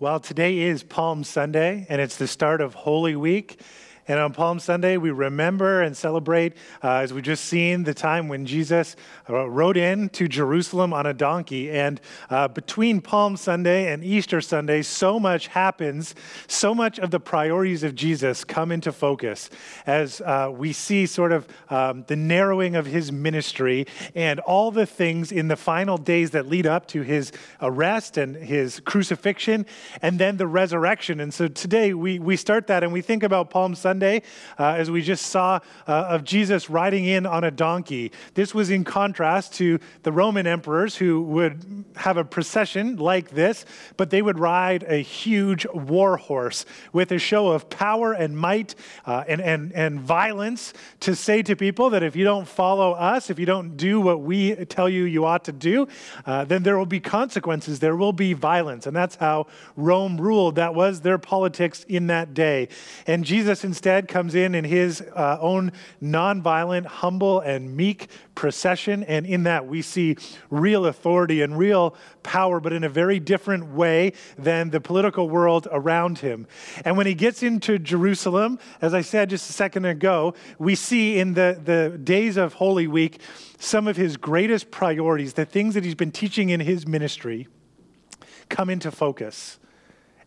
Well, today is Palm Sunday, and it's the start of Holy Week. And on Palm Sunday, we remember and celebrate, uh, as we just seen, the time when Jesus uh, rode in to Jerusalem on a donkey. And uh, between Palm Sunday and Easter Sunday, so much happens. So much of the priorities of Jesus come into focus as uh, we see sort of um, the narrowing of his ministry and all the things in the final days that lead up to his arrest and his crucifixion and then the resurrection. And so today we, we start that and we think about Palm Sunday Sunday, uh, as we just saw uh, of Jesus riding in on a donkey. This was in contrast to the Roman emperors who would have a procession like this, but they would ride a huge war horse with a show of power and might uh, and, and, and violence to say to people that if you don't follow us, if you don't do what we tell you you ought to do, uh, then there will be consequences. There will be violence. And that's how Rome ruled. That was their politics in that day. And Jesus, instead, instead comes in in his uh, own nonviolent, humble, and meek procession. And in that, we see real authority and real power, but in a very different way than the political world around him. And when he gets into Jerusalem, as I said just a second ago, we see in the, the days of Holy Week some of his greatest priorities, the things that he's been teaching in his ministry, come into focus.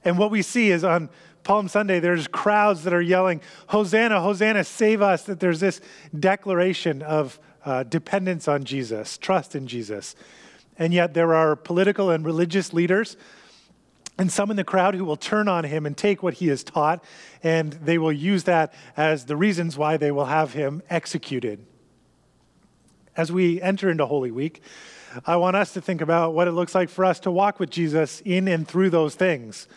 And what we see is on Palm Sunday, there's crowds that are yelling, Hosanna, Hosanna, save us. That there's this declaration of uh, dependence on Jesus, trust in Jesus. And yet there are political and religious leaders and some in the crowd who will turn on him and take what he has taught, and they will use that as the reasons why they will have him executed. As we enter into Holy Week, I want us to think about what it looks like for us to walk with Jesus in and through those things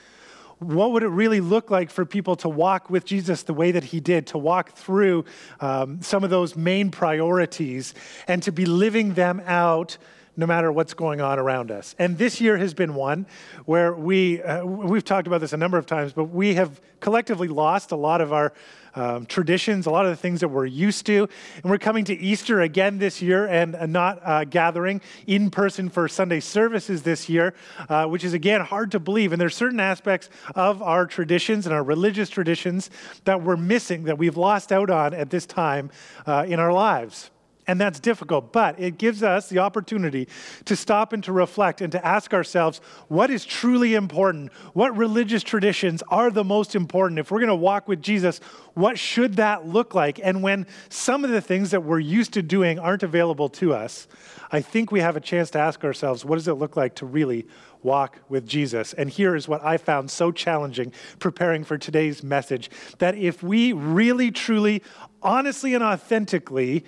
what would it really look like for people to walk with Jesus the way that he did, to walk through um, some of those main priorities and to be living them out no matter what's going on around us. And this year has been one where we, uh, we've talked about this a number of times, but we have collectively lost a lot of our um, traditions, a lot of the things that we're used to. And we're coming to Easter again this year and uh, not uh, gathering in person for Sunday services this year, uh, which is again hard to believe. And there's certain aspects of our traditions and our religious traditions that we're missing, that we've lost out on at this time uh, in our lives. And that's difficult, but it gives us the opportunity to stop and to reflect and to ask ourselves what is truly important? What religious traditions are the most important? If we're going to walk with Jesus, what should that look like? And when some of the things that we're used to doing aren't available to us, I think we have a chance to ask ourselves what does it look like to really walk with Jesus? And here is what I found so challenging preparing for today's message that if we really, truly, honestly, and authentically,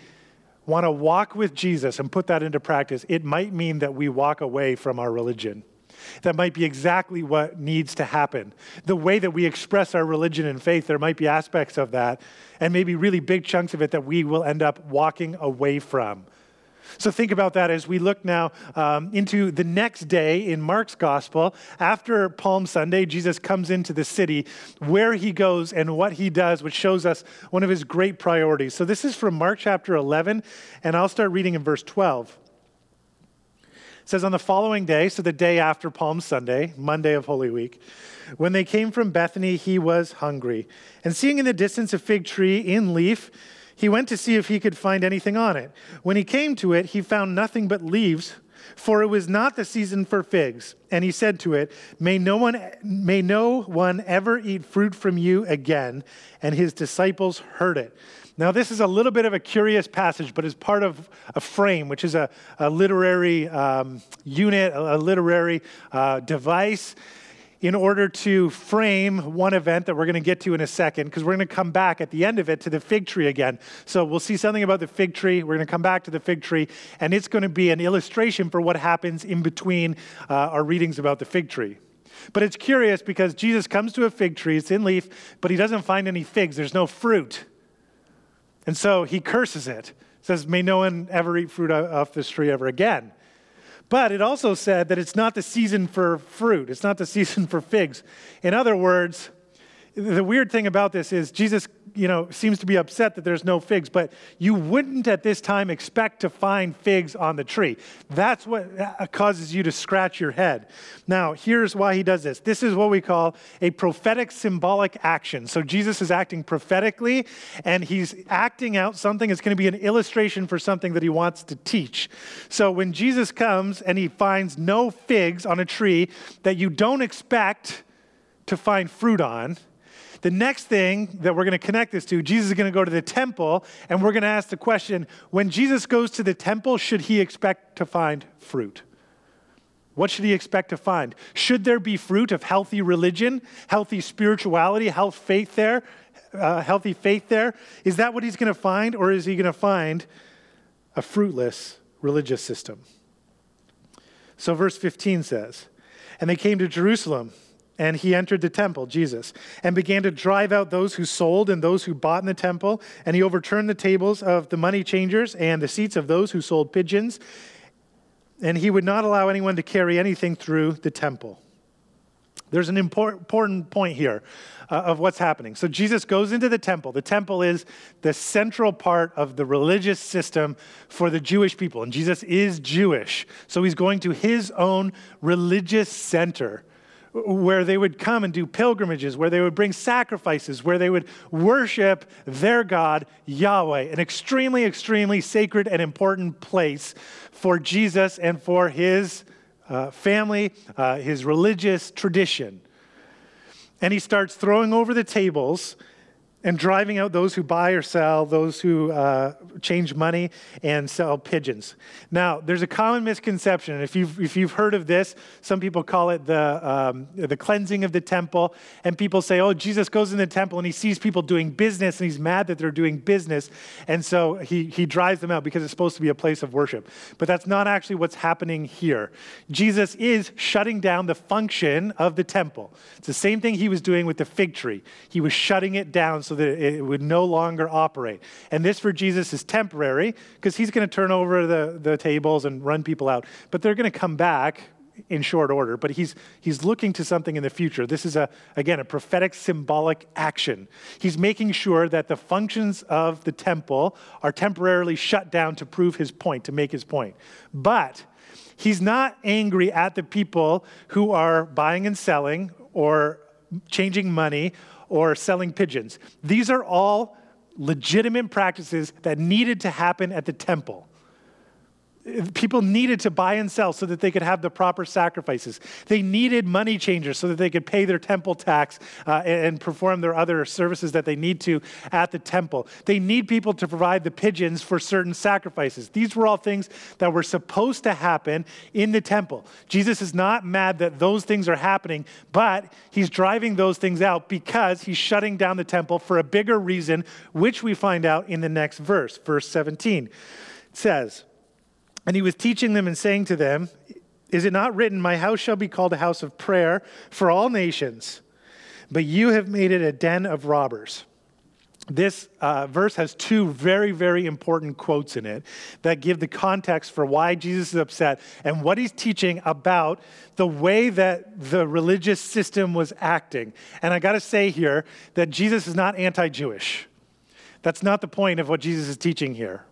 want to walk with Jesus and put that into practice, it might mean that we walk away from our religion. That might be exactly what needs to happen. The way that we express our religion and faith, there might be aspects of that, and maybe really big chunks of it that we will end up walking away from. So think about that as we look now um, into the next day in Mark's gospel. After Palm Sunday, Jesus comes into the city, where he goes and what he does, which shows us one of his great priorities. So this is from Mark chapter 11, and I'll start reading in verse 12. It says, On the following day, so the day after Palm Sunday, Monday of Holy Week, when they came from Bethany, he was hungry. And seeing in the distance a fig tree in leaf, he went to see if he could find anything on it. When he came to it, he found nothing but leaves, for it was not the season for figs. And he said to it, May no one, may no one ever eat fruit from you again. And his disciples heard it. Now, this is a little bit of a curious passage, but is part of a frame, which is a, a literary um, unit, a, a literary uh, device in order to frame one event that we're going to get to in a second, because we're going to come back at the end of it to the fig tree again. So we'll see something about the fig tree. We're going to come back to the fig tree, and it's going to be an illustration for what happens in between uh, our readings about the fig tree. But it's curious because Jesus comes to a fig tree, it's in leaf, but he doesn't find any figs, there's no fruit. And so he curses it, says, May no one ever eat fruit off this tree ever again. But it also said that it's not the season for fruit, it's not the season for figs. In other words, the weird thing about this is Jesus you know, seems to be upset that there's no figs, but you wouldn't at this time expect to find figs on the tree. That's what uh, causes you to scratch your head. Now, here's why he does this. This is what we call a prophetic symbolic action. So Jesus is acting prophetically, and he's acting out something that's going to be an illustration for something that he wants to teach. So when Jesus comes and he finds no figs on a tree that you don't expect to find fruit on, the next thing that we're going to connect this to, Jesus is going to go to the temple, and we're going to ask the question when Jesus goes to the temple, should he expect to find fruit? What should he expect to find? Should there be fruit of healthy religion, healthy spirituality, health faith there, uh, healthy faith there? Is that what he's going to find, or is he going to find a fruitless religious system? So, verse 15 says, And they came to Jerusalem. And he entered the temple, Jesus, and began to drive out those who sold and those who bought in the temple. And he overturned the tables of the money changers and the seats of those who sold pigeons. And he would not allow anyone to carry anything through the temple. There's an important point here uh, of what's happening. So Jesus goes into the temple. The temple is the central part of the religious system for the Jewish people. And Jesus is Jewish. So he's going to his own religious center where they would come and do pilgrimages, where they would bring sacrifices, where they would worship their God, Yahweh, an extremely, extremely sacred and important place for Jesus and for his uh, family, uh, his religious tradition. And he starts throwing over the tables and driving out those who buy or sell, those who uh, change money and sell pigeons. Now, there's a common misconception, if you've, if you've heard of this, some people call it the, um, the cleansing of the temple, and people say, oh, Jesus goes in the temple and he sees people doing business, and he's mad that they're doing business, and so he, he drives them out because it's supposed to be a place of worship. But that's not actually what's happening here. Jesus is shutting down the function of the temple. It's the same thing he was doing with the fig tree. He was shutting it down so that it would no longer operate. And this for Jesus is temporary because he's going to turn over the, the tables and run people out. But they're going to come back in short order, but he's, he's looking to something in the future. This is, a, again, a prophetic symbolic action. He's making sure that the functions of the temple are temporarily shut down to prove his point, to make his point. But he's not angry at the people who are buying and selling or changing money or selling pigeons. These are all legitimate practices that needed to happen at the temple people needed to buy and sell so that they could have the proper sacrifices. They needed money changers so that they could pay their temple tax uh, and perform their other services that they need to at the temple. They need people to provide the pigeons for certain sacrifices. These were all things that were supposed to happen in the temple. Jesus is not mad that those things are happening, but he's driving those things out because he's shutting down the temple for a bigger reason, which we find out in the next verse, verse 17. It says, and he was teaching them and saying to them, Is it not written, My house shall be called a house of prayer for all nations, but you have made it a den of robbers? This uh, verse has two very, very important quotes in it that give the context for why Jesus is upset and what he's teaching about the way that the religious system was acting. And I got to say here that Jesus is not anti Jewish. That's not the point of what Jesus is teaching here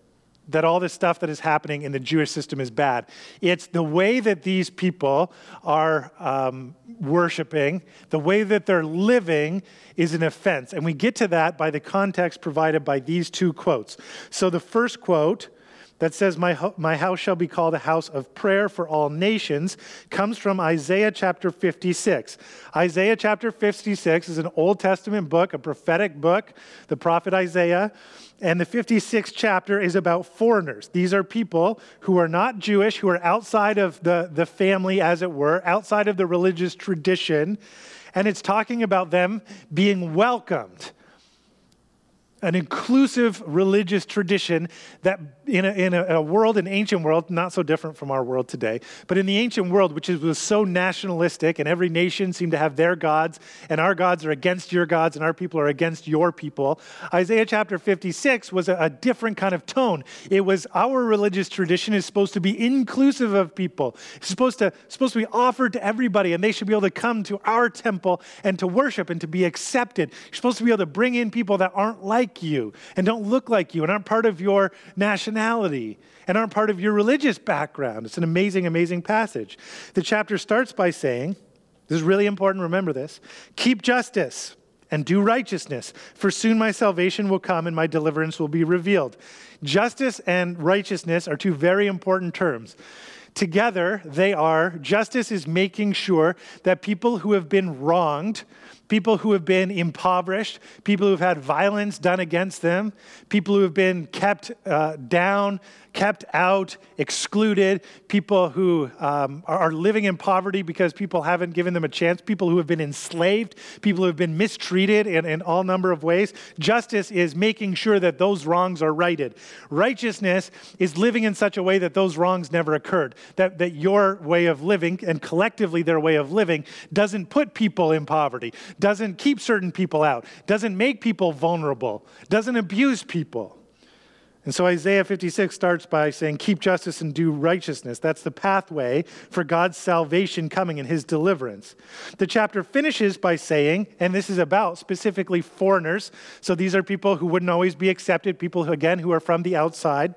that all this stuff that is happening in the Jewish system is bad. It's the way that these people are um, worshiping, the way that they're living is an offense. And we get to that by the context provided by these two quotes. So the first quote that says, my, my house shall be called a house of prayer for all nations, comes from Isaiah chapter 56. Isaiah chapter 56 is an Old Testament book, a prophetic book, the prophet Isaiah. And the 56th chapter is about foreigners. These are people who are not Jewish, who are outside of the, the family, as it were, outside of the religious tradition. And it's talking about them being welcomed an inclusive religious tradition that in a, in a, world, an ancient world, not so different from our world today, but in the ancient world, which is, was so nationalistic and every nation seemed to have their gods, and our gods are against your gods and our people are against your people, Isaiah chapter 56 was a, a different kind of tone. It was our religious tradition is supposed to be inclusive of people. It's supposed to, supposed to be offered to everybody, and they should be able to come to our temple and to worship and to be accepted. You're supposed to be able to bring in people that aren't like you and don't look like you and aren't part of your nationality and aren't part of your religious background. It's an amazing, amazing passage. The chapter starts by saying, this is really important, remember this keep justice and do righteousness, for soon my salvation will come and my deliverance will be revealed. Justice and righteousness are two very important terms. Together, they are justice is making sure that people who have been wronged, people who have been impoverished, people who have had violence done against them, people who have been kept uh, down, kept out, excluded, people who um, are living in poverty because people haven't given them a chance, people who have been enslaved, people who have been mistreated in, in all number of ways. Justice is making sure that those wrongs are righted. Righteousness is living in such a way that those wrongs never occurred, that, that your way of living and collectively their way of living doesn't put people in poverty, doesn't keep certain people out, doesn't make people vulnerable, doesn't abuse people. And so Isaiah 56 starts by saying, Keep justice and do righteousness. That's the pathway for God's salvation coming and his deliverance. The chapter finishes by saying, and this is about specifically foreigners. So these are people who wouldn't always be accepted, people, who, again, who are from the outside.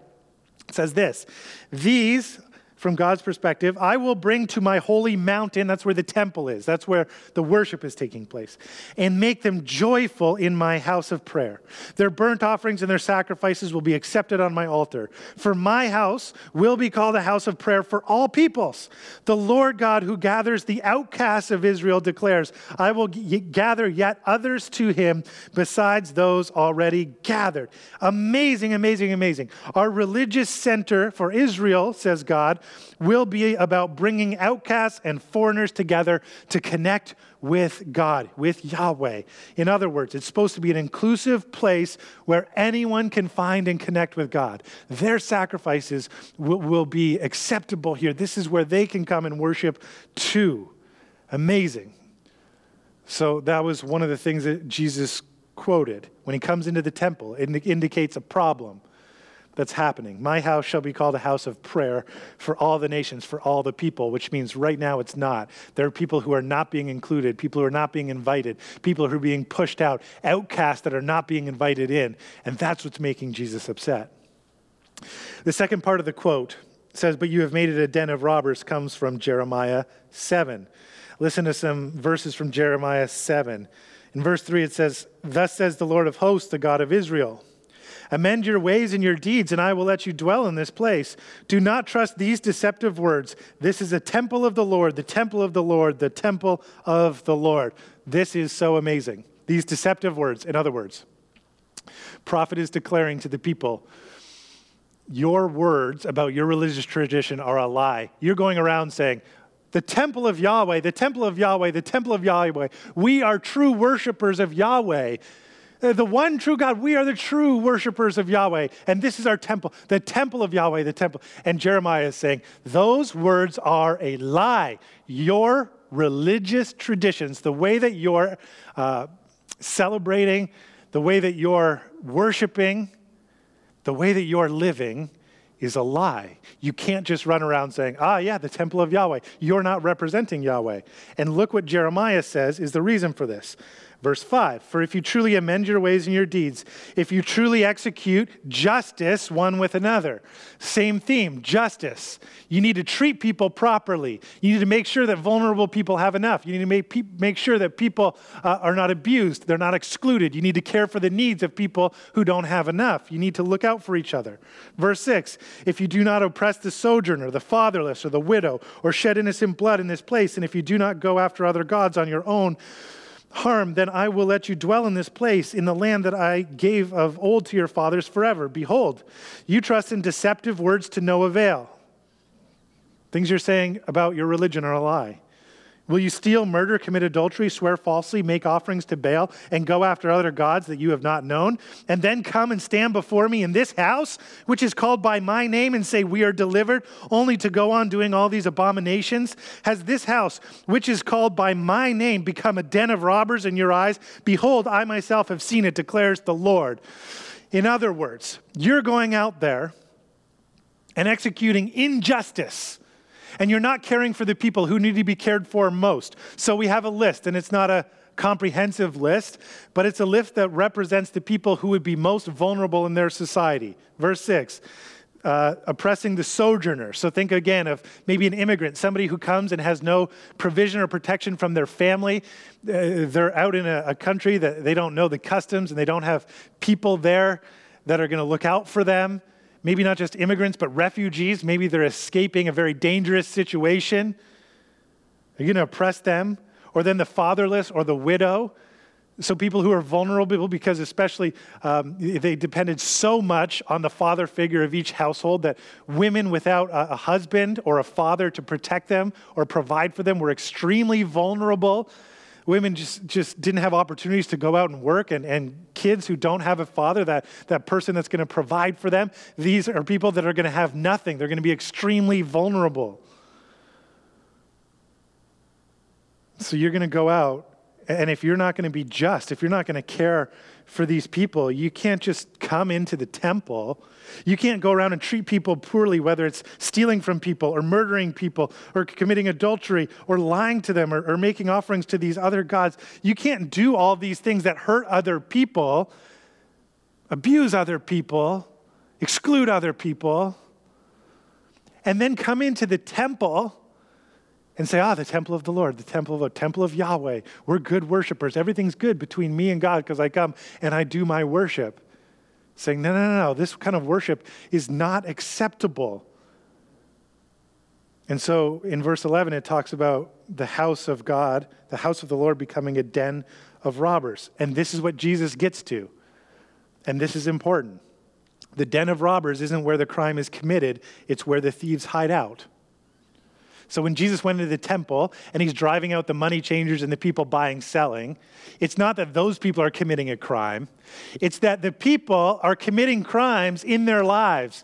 It says this These from God's perspective, I will bring to my holy mountain, that's where the temple is, that's where the worship is taking place, and make them joyful in my house of prayer. Their burnt offerings and their sacrifices will be accepted on my altar. For my house will be called a house of prayer for all peoples. The Lord God who gathers the outcasts of Israel declares, I will g- gather yet others to him besides those already gathered. Amazing, amazing, amazing. Our religious center for Israel, says God, will be about bringing outcasts and foreigners together to connect with God, with Yahweh. In other words, it's supposed to be an inclusive place where anyone can find and connect with God. Their sacrifices will, will be acceptable here. This is where they can come and worship too. Amazing. So that was one of the things that Jesus quoted when he comes into the temple. It indicates a problem that's happening. My house shall be called a house of prayer for all the nations, for all the people, which means right now it's not. There are people who are not being included, people who are not being invited, people who are being pushed out, outcasts that are not being invited in. And that's what's making Jesus upset. The second part of the quote says, But you have made it a den of robbers, comes from Jeremiah 7. Listen to some verses from Jeremiah 7. In verse 3, it says, Thus says the Lord of hosts, the God of Israel. Amend your ways and your deeds, and I will let you dwell in this place. Do not trust these deceptive words. This is a temple of the Lord, the temple of the Lord, the temple of the Lord. This is so amazing. These deceptive words, in other words, prophet is declaring to the people, your words about your religious tradition are a lie. You're going around saying, the temple of Yahweh, the temple of Yahweh, the temple of Yahweh. We are true worshipers of Yahweh. Uh, the one true God. We are the true worshipers of Yahweh. And this is our temple, the temple of Yahweh, the temple. And Jeremiah is saying, those words are a lie. Your religious traditions, the way that you're uh, celebrating, the way that you're worshiping, the way that you're living is a lie. You can't just run around saying, ah, yeah, the temple of Yahweh. You're not representing Yahweh. And look what Jeremiah says is the reason for this. Verse 5 For if you truly amend your ways and your deeds, if you truly execute justice one with another, same theme, justice. You need to treat people properly. You need to make sure that vulnerable people have enough. You need to make, pe- make sure that people uh, are not abused, they're not excluded. You need to care for the needs of people who don't have enough. You need to look out for each other. Verse 6 If you do not oppress the sojourner, the fatherless, or the widow, or shed innocent blood in this place, and if you do not go after other gods on your own, harm, then I will let you dwell in this place, in the land that I gave of old to your fathers forever. Behold, you trust in deceptive words to no avail. Things you're saying about your religion are a lie. Will you steal, murder, commit adultery, swear falsely, make offerings to Baal, and go after other gods that you have not known, and then come and stand before me in this house, which is called by my name, and say, We are delivered, only to go on doing all these abominations? Has this house, which is called by my name, become a den of robbers in your eyes? Behold, I myself have seen it, declares the Lord. In other words, you're going out there and executing injustice and you're not caring for the people who need to be cared for most. So we have a list, and it's not a comprehensive list, but it's a list that represents the people who would be most vulnerable in their society. Verse 6. Uh, oppressing the sojourner. So think again of maybe an immigrant, somebody who comes and has no provision or protection from their family. Uh, they're out in a, a country that they don't know the customs and they don't have people there that are going to look out for them maybe not just immigrants, but refugees. Maybe they're escaping a very dangerous situation. Are you going to oppress them? Or then the fatherless or the widow. So, people who are vulnerable, because especially um, they depended so much on the father figure of each household that women without a, a husband or a father to protect them or provide for them were extremely vulnerable women just, just didn't have opportunities to go out and work, and, and kids who don't have a father, that, that person that's going to provide for them, these are people that are going to have nothing. They're going to be extremely vulnerable. So you're going to go out, and if you're not going to be just, if you're not going to care for these people. You can't just come into the temple. You can't go around and treat people poorly, whether it's stealing from people or murdering people or committing adultery or lying to them or, or making offerings to these other gods. You can't do all these things that hurt other people, abuse other people, exclude other people, and then come into the temple and say, ah, the temple of the Lord, the temple of the temple of Yahweh. We're good worshipers. Everything's good between me and God because I come and I do my worship. Saying, no, no, no, no, this kind of worship is not acceptable. And so in verse 11, it talks about the house of God, the house of the Lord becoming a den of robbers. And this is what Jesus gets to. And this is important. The den of robbers isn't where the crime is committed, it's where the thieves hide out. So when Jesus went into the temple and he's driving out the money changers and the people buying, selling, it's not that those people are committing a crime, it's that the people are committing crimes in their lives.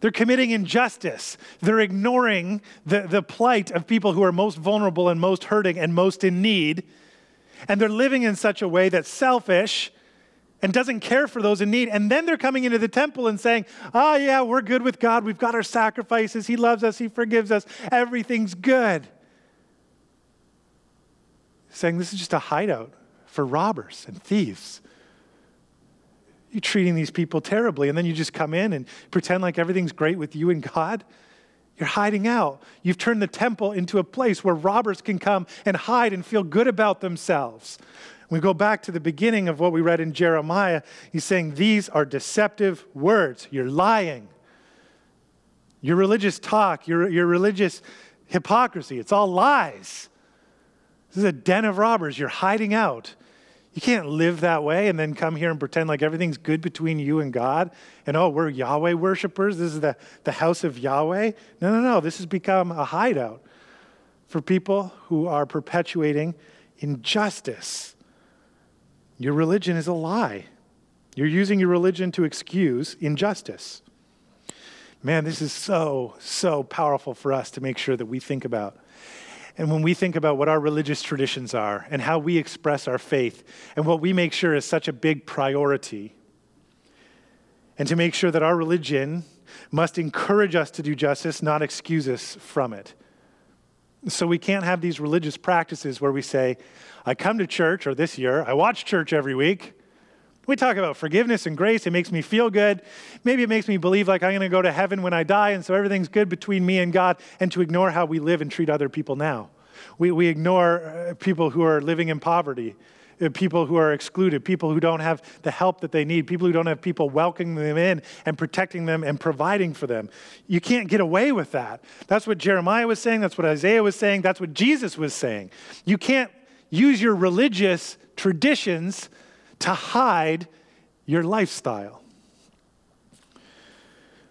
They're committing injustice. They're ignoring the, the plight of people who are most vulnerable and most hurting and most in need. And they're living in such a way that's selfish and doesn't care for those in need. And then they're coming into the temple and saying, Oh, yeah, we're good with God. We've got our sacrifices. He loves us. He forgives us. Everything's good. Saying this is just a hideout for robbers and thieves. You're treating these people terribly, and then you just come in and pretend like everything's great with you and God. You're hiding out. You've turned the temple into a place where robbers can come and hide and feel good about themselves. We go back to the beginning of what we read in Jeremiah. He's saying, These are deceptive words. You're lying. Your religious talk, your, your religious hypocrisy, it's all lies. This is a den of robbers. You're hiding out. You can't live that way and then come here and pretend like everything's good between you and God. And oh, we're Yahweh worshipers. This is the, the house of Yahweh. No, no, no. This has become a hideout for people who are perpetuating injustice. Your religion is a lie. You're using your religion to excuse injustice. Man, this is so, so powerful for us to make sure that we think about. And when we think about what our religious traditions are and how we express our faith and what we make sure is such a big priority, and to make sure that our religion must encourage us to do justice, not excuse us from it. So we can't have these religious practices where we say, I come to church, or this year, I watch church every week. We talk about forgiveness and grace. It makes me feel good. Maybe it makes me believe like I'm going to go to heaven when I die, and so everything's good between me and God, and to ignore how we live and treat other people now. We, we ignore uh, people who are living in poverty, Uh, people who are excluded, people who don't have the help that they need, people who don't have people welcoming them in and protecting them and providing for them. You can't get away with that. That's what Jeremiah was saying. That's what Isaiah was saying. That's what Jesus was saying. You can't use your religious traditions to hide your lifestyle.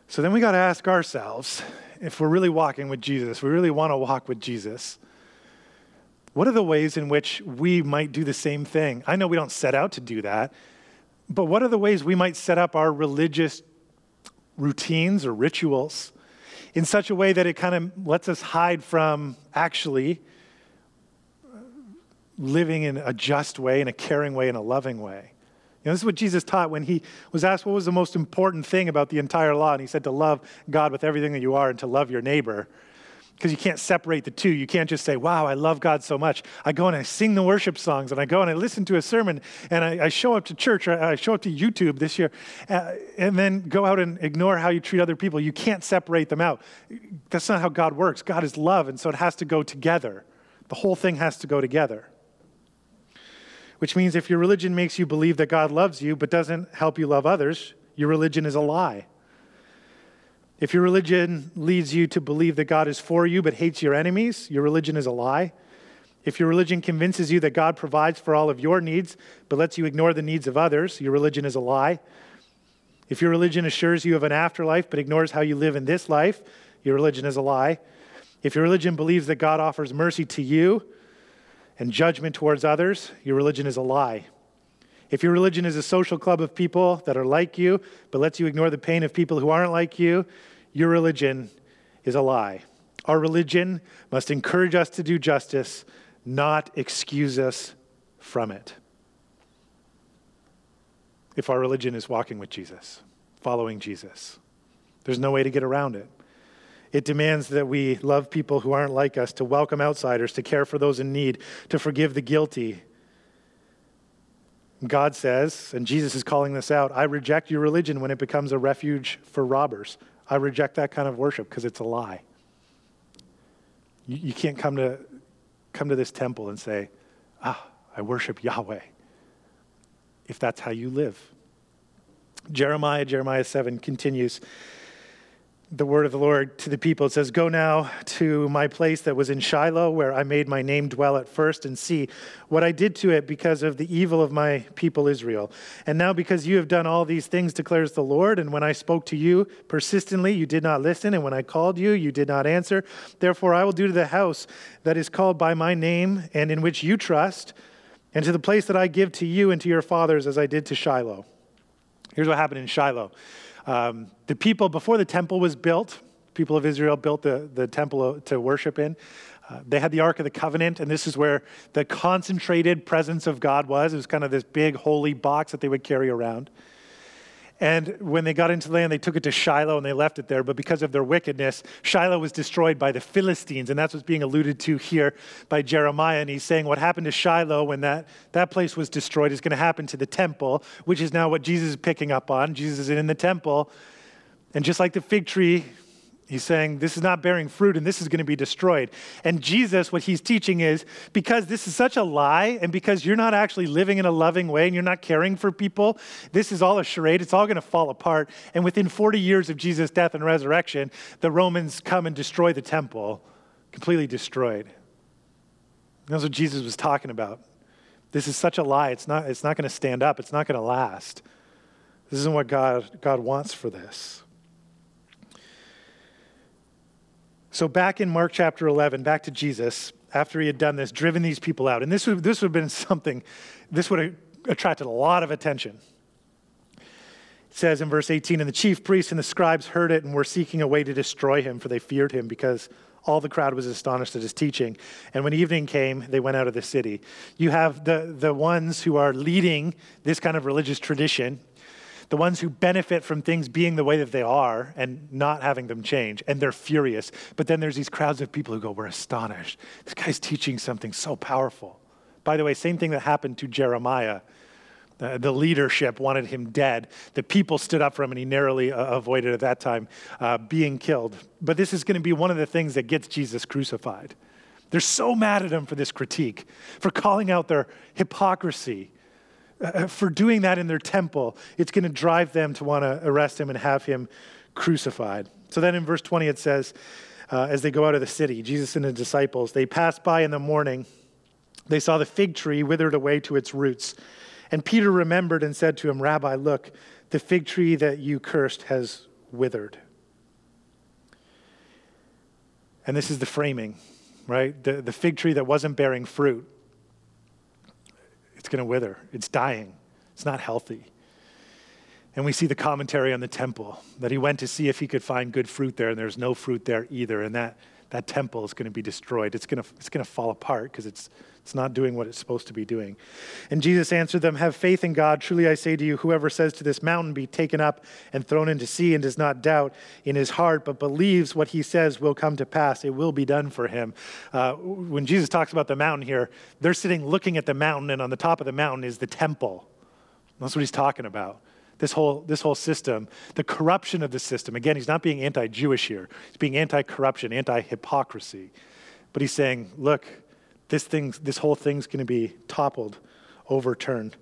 So then we got to ask ourselves if we're really walking with Jesus, we really want to walk with Jesus, what are the ways in which we might do the same thing? I know we don't set out to do that, but what are the ways we might set up our religious routines or rituals in such a way that it kind of lets us hide from actually living in a just way, in a caring way, in a loving way? You know, this is what Jesus taught when he was asked what was the most important thing about the entire law. And he said to love God with everything that you are and to love your neighbor because you can't separate the two. You can't just say, wow, I love God so much. I go and I sing the worship songs and I go and I listen to a sermon and I, I show up to church I show up to YouTube this year uh, and then go out and ignore how you treat other people. You can't separate them out. That's not how God works. God is love, and so it has to go together. The whole thing has to go together. Which means if your religion makes you believe that God loves you but doesn't help you love others, your religion is a lie. If your religion leads you to believe that God is for you but hates your enemies, your religion is a lie. If your religion convinces you that God provides for all of your needs but lets you ignore the needs of others, your religion is a lie. If your religion assures you of an afterlife but ignores how you live in this life, your religion is a lie. If your religion believes that God offers mercy to you and judgment towards others, your religion is a lie. If your religion is a social club of people that are like you, but lets you ignore the pain of people who aren't like you, your religion is a lie. Our religion must encourage us to do justice, not excuse us from it. If our religion is walking with Jesus, following Jesus, there's no way to get around it. It demands that we love people who aren't like us, to welcome outsiders, to care for those in need, to forgive the guilty, God says, and Jesus is calling this out I reject your religion when it becomes a refuge for robbers. I reject that kind of worship because it's a lie. You, you, can't come to, come to this temple and say, Ah, I worship Yahweh, if that's how you live. Jeremiah, Jeremiah 7 continues the word of the Lord to the people. It says, Go now to my place that was in Shiloh, where I made my name dwell at first, and see what I did to it because of the evil of my people Israel. And now, because you have done all these things, declares the Lord, and when I spoke to you persistently, you did not listen, and when I called you, you did not answer. Therefore, I will do to the house that is called by my name and in which you trust, and to the place that I give to you and to your fathers, as I did to Shiloh. Here's what happened in Shiloh. Um, the people, before the temple was built, people of Israel built the, the temple to worship in. Uh, they had the Ark of the Covenant, and this is where the concentrated presence of God was. It was kind of this big holy box that they would carry around. And when they got into the land, they took it to Shiloh and they left it there. But because of their wickedness, Shiloh was destroyed by the Philistines. And that's what's being alluded to here by Jeremiah. And he's saying what happened to Shiloh when that, that place was destroyed is going to happen to the temple, which is now what Jesus is picking up on. Jesus is in the temple. And just like the fig tree He's saying this is not bearing fruit and this is going to be destroyed. And Jesus, what he's teaching is because this is such a lie and because you're not actually living in a loving way and you're not caring for people, this is all a charade. It's all going to fall apart. And within 40 years of Jesus' death and resurrection, the Romans come and destroy the temple, completely destroyed. That's what Jesus was talking about. This is such a lie. It's not, it's not going to stand up, it's not going to last. This isn't what God, God wants for this. So, back in Mark chapter 11, back to Jesus, after he had done this, driven these people out. And this would, this would have been something, this would have attracted a lot of attention. It says in verse 18, And the chief priests and the scribes heard it and were seeking a way to destroy him, for they feared him because all the crowd was astonished at his teaching. And when evening came, they went out of the city. You have the, the ones who are leading this kind of religious tradition the ones who benefit from things being the way that they are and not having them change, and they're furious. But then there's these crowds of people who go, We're astonished. This guy's teaching something so powerful. By the way, same thing that happened to Jeremiah. Uh, the leadership wanted him dead. The people stood up for him, and he narrowly uh, avoided at that time uh, being killed. But this is going to be one of the things that gets Jesus crucified. They're so mad at him for this critique, for calling out their hypocrisy, uh, for doing that in their temple, it's going to drive them to want to arrest him and have him crucified. So then in verse 20 it says, uh, as they go out of the city, Jesus and his disciples, they passed by in the morning. They saw the fig tree withered away to its roots. And Peter remembered and said to him, Rabbi, look, the fig tree that you cursed has withered. And this is the framing. right? The, the fig tree that wasn't bearing fruit, it's going to wither. It's dying. It's not healthy. And we see the commentary on the temple that he went to see if he could find good fruit there, and there's no fruit there either. And that, that temple is going to be destroyed. It's going to, it's going to fall apart because it's, it's not doing what it's supposed to be doing. And Jesus answered them, Have faith in God. Truly I say to you, whoever says to this mountain, Be taken up and thrown into sea, and does not doubt in his heart, but believes what he says will come to pass, it will be done for him. Uh, when Jesus talks about the mountain here, they're sitting looking at the mountain, and on the top of the mountain is the temple. That's what he's talking about this whole, this whole system, the corruption of the system. Again, he's not being anti Jewish here, he's being anti corruption, anti hypocrisy. But he's saying, look, this, thing, this whole thing's going to be toppled, overturned.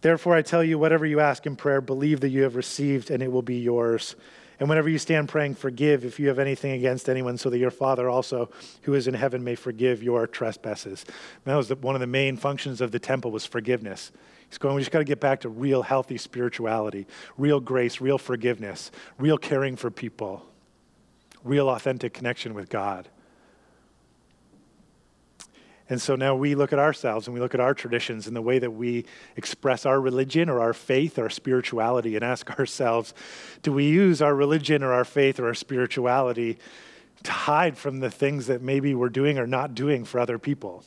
Therefore, I tell you, whatever you ask in prayer, believe that you have received, and it will be yours. And whenever you stand praying, forgive if you have anything against anyone, so that your Father also, who is in heaven, may forgive your trespasses. And that was the, one of the main functions of the temple was forgiveness. He's going, we just got to get back to real healthy spirituality, real grace, real forgiveness, real caring for people, real authentic connection with God. And so now we look at ourselves and we look at our traditions and the way that we express our religion or our faith or our spirituality and ask ourselves do we use our religion or our faith or our spirituality to hide from the things that maybe we're doing or not doing for other people?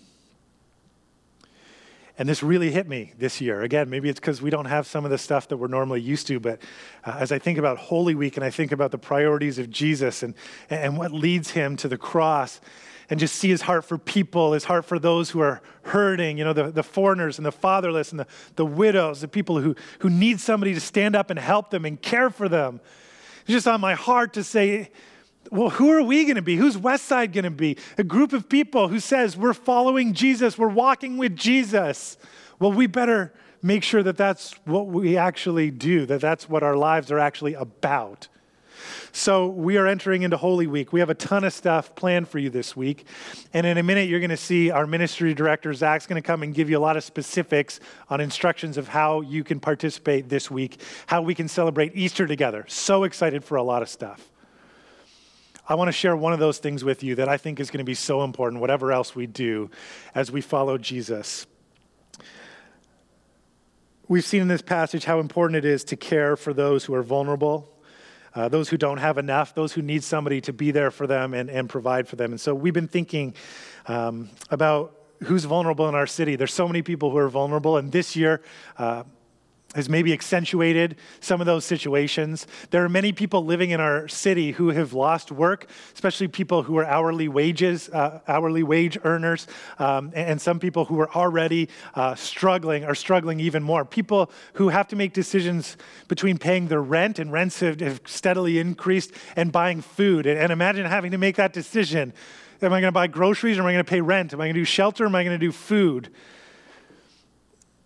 And this really hit me this year. Again, maybe it's because we don't have some of the stuff that we're normally used to, but uh, as I think about Holy Week and I think about the priorities of Jesus and, and what leads him to the cross, and just see his heart for people, his heart for those who are hurting, you know, the, the foreigners and the fatherless and the, the widows, the people who, who need somebody to stand up and help them and care for them. It's just on my heart to say, well, who are we going to be? Who's Westside going to be? A group of people who says, we're following Jesus, we're walking with Jesus. Well, we better make sure that that's what we actually do, that that's what our lives are actually about. So, we are entering into Holy Week. We have a ton of stuff planned for you this week. And in a minute, you're going to see our ministry director, Zach's going to come and give you a lot of specifics on instructions of how you can participate this week, how we can celebrate Easter together. So excited for a lot of stuff. I want to share one of those things with you that I think is going to be so important, whatever else we do as we follow Jesus. We've seen in this passage how important it is to care for those who are vulnerable, uh, those who don't have enough, those who need somebody to be there for them and, and provide for them. And so we've been thinking um, about who's vulnerable in our city. There's so many people who are vulnerable, and this year, uh, has maybe accentuated some of those situations. There are many people living in our city who have lost work, especially people who are hourly wages, uh, hourly wage earners, um, and some people who are already uh, struggling are struggling even more. People who have to make decisions between paying their rent, and rents have, have steadily increased, and buying food. And, and imagine having to make that decision. Am I going to buy groceries or am I going to pay rent? Am I going to do shelter or am I going to do food?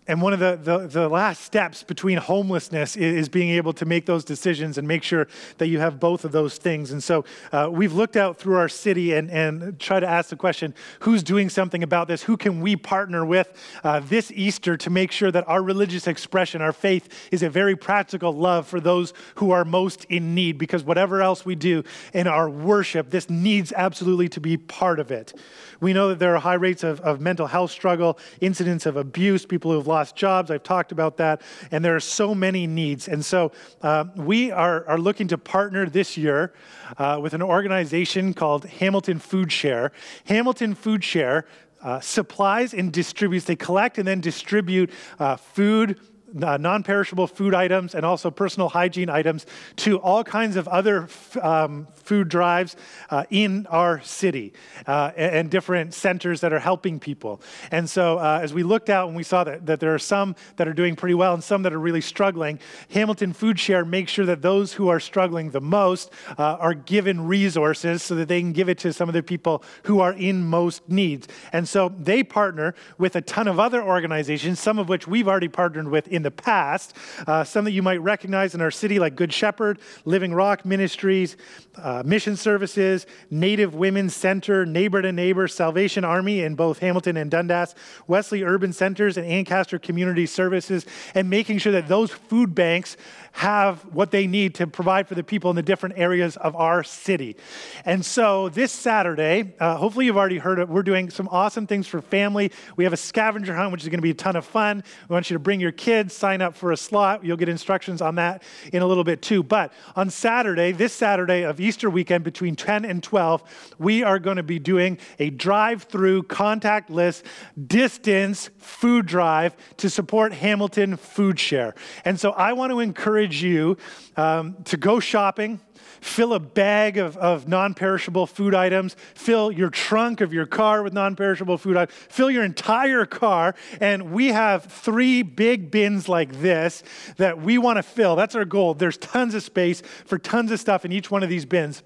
And one of the, the, the, last steps between homelessness is, being able to make those decisions and make sure that you have both of those things. And so uh, we've looked out through our city and, and try to ask the question who's doing something about this? Who can we partner with uh, this Easter to make sure that our religious expression, our faith, is a very practical love for those who are most in need? Because whatever else we do in our worship, this needs absolutely to be part of it. We know that there are high rates of, of mental health struggle, incidents of abuse, people who have lost jobs. I've talked about that. And there are so many needs. And so uh, we are, are looking to partner this year uh, with an organization called Hamilton Food Share. Hamilton Food Share uh, supplies and distributes, they collect and then distribute uh, food uh, non perishable food items and also personal hygiene items to all kinds of other f- um, food drives uh, in our city uh, and, and, different centers that are helping people. And so, uh, as we looked out and we saw that, that there are some that are doing pretty well and some that are really struggling, Hamilton Food Share makes sure that those who are struggling the most uh, are given resources so that they can give it to some of the people who are in most needs. And so, they partner with a ton of other organizations, some of which we've already partnered with in the past. Uh, some that you might recognize in our city, like Good Shepherd, Living Rock Ministries, uh, Mission Services, Native Women's Center, Neighbor to Neighbor, Salvation Army in both Hamilton and Dundas, Wesley Urban Centers, and Ancaster Community Services, and making sure that those food banks have what they need to provide for the people in the different areas of our city. And so this Saturday, uh, hopefully you've already heard it, we're doing some awesome things for family. We have a scavenger hunt, which is going to be a ton of fun. We want you to bring your kids, sign up for a slot. You'll get instructions on that in a little bit too. But on Saturday, this Saturday of Easter weekend between 10 and 12, we are going to be doing a drive through, contactless, distance food drive to support Hamilton Food Share. And so I want to encourage encourage you um, to go shopping, fill a bag of, of non perishable food items, fill your trunk of your car with non perishable food items, fill your entire car. And we have three big bins like this that we want to fill. That's our goal. There's tons of space for tons of stuff in each one of these bins.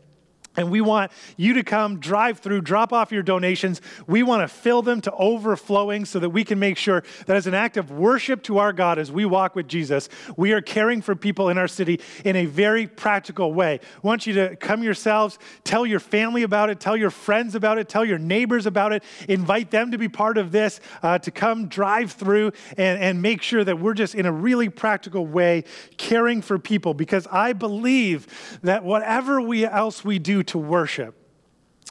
And we want you to come, drive through, drop off your donations. We want to fill them to overflowing so that we can make sure that as an act of worship to our God as we walk with Jesus, we are caring for people in our city in a very practical way. I want you to come yourselves, tell your family about it, tell your friends about it, tell your neighbors about it, invite them to be part of this, uh, to come drive through and, and make sure that we're just in a really practical way caring for people because I believe that whatever we else we do, to worship.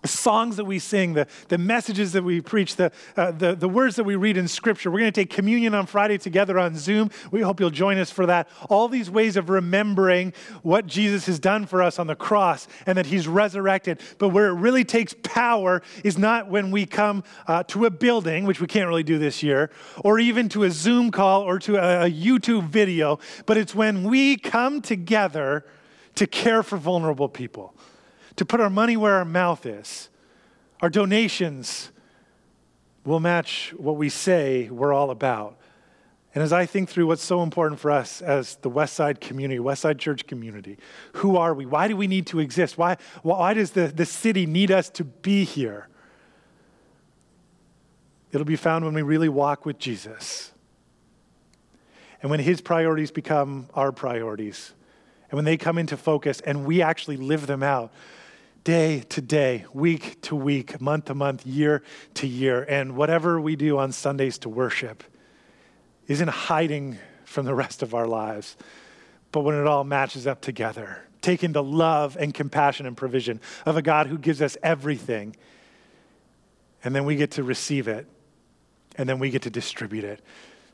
songs that we sing, the, the messages that we preach, the, uh, the, the words that we read in Scripture. We're going to take communion on Friday together on Zoom. We hope you'll join us for that. All these ways of remembering what Jesus has done for us on the cross and that He's resurrected. But where it really takes power is not when we come uh, to a building, which we can't really do this year, or even to a Zoom call or to a, a YouTube video, but it's when we come together to care for vulnerable people to put our money where our mouth is. Our donations will match what we say we're all about. And as I think through what's so important for us as the West Side community, West Side Church community, who are we? Why do we need to exist? Why, why does the, the city need us to be here? It'll be found when we really walk with Jesus. And when his priorities become our priorities. And when they come into focus and we actually live them out day to day, week to week, month to month, year to year. And whatever we do on Sundays to worship isn't hiding from the rest of our lives, but when it all matches up together, taking the love and compassion and provision of a God who gives us everything, and then we get to receive it, and then we get to distribute it.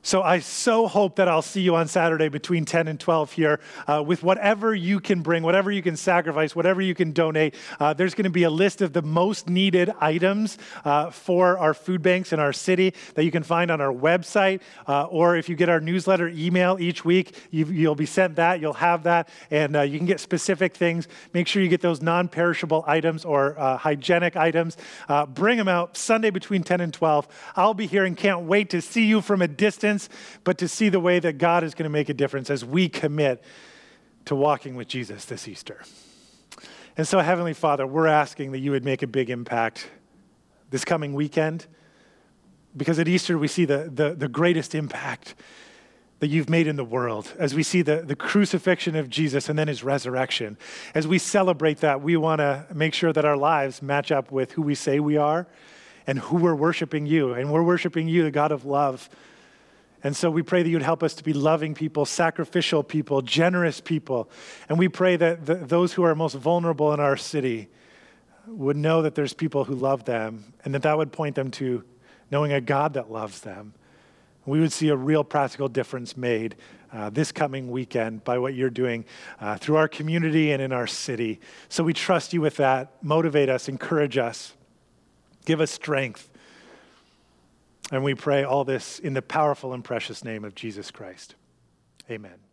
So I so hope that I'll see you on Saturday between 10 and 12 here uh, with whatever you can bring, whatever you can sacrifice, whatever you can donate. Uh, there's going to be a list of the most needed items uh, for our food banks in our city that you can find on our website. Uh, or if you get our newsletter email each week, you, will be sent that. You'll have that. And uh, you can get specific things. Make sure you get those non perishable items or uh, hygienic items. bring them out Sunday between 10 and 12. I'll be here and can't wait to see you from a distance but to see the way that God is going to make a difference as we commit to walking with Jesus this Easter. And so, Heavenly Father, we're asking that you would make a big impact this coming weekend, because at Easter we see the, the, the greatest impact that you've made in the world as we see the, the crucifixion of Jesus and then his resurrection. As we celebrate that, we want to make sure that our lives match up with who we say we are and who we're worshiping you. And we're worshiping you, the God of love and so we pray that you'd help us to be loving people, sacrificial people, generous people. And we pray that those who are most vulnerable in our city would know that there's people who love them and that that would point them to knowing a God that loves them. We would see a real practical difference made uh, this coming weekend by what you're doing uh, through our community and in our city. So we trust you with that. Motivate us, encourage us, give us strength and we pray all this in the powerful and precious name of Jesus Christ. Amen.